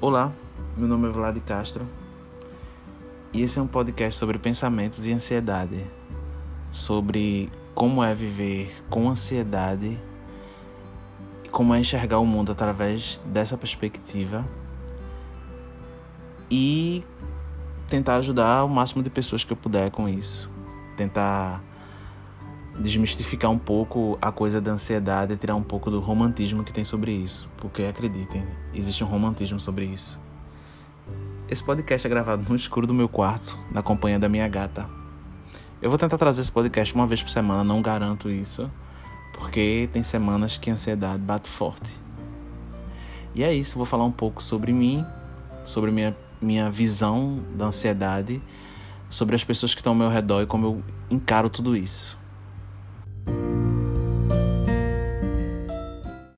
Olá, meu nome é Vlad Castro e esse é um podcast sobre pensamentos e ansiedade, sobre como é viver com ansiedade e como é enxergar o mundo através dessa perspectiva e tentar ajudar o máximo de pessoas que eu puder com isso, tentar desmistificar um pouco a coisa da ansiedade e tirar um pouco do romantismo que tem sobre isso. Porque acreditem, existe um romantismo sobre isso. Esse podcast é gravado no escuro do meu quarto, na companhia da minha gata. Eu vou tentar trazer esse podcast uma vez por semana, não garanto isso, porque tem semanas que a ansiedade bate forte. E é isso, vou falar um pouco sobre mim, sobre minha, minha visão da ansiedade, sobre as pessoas que estão ao meu redor e como eu encaro tudo isso.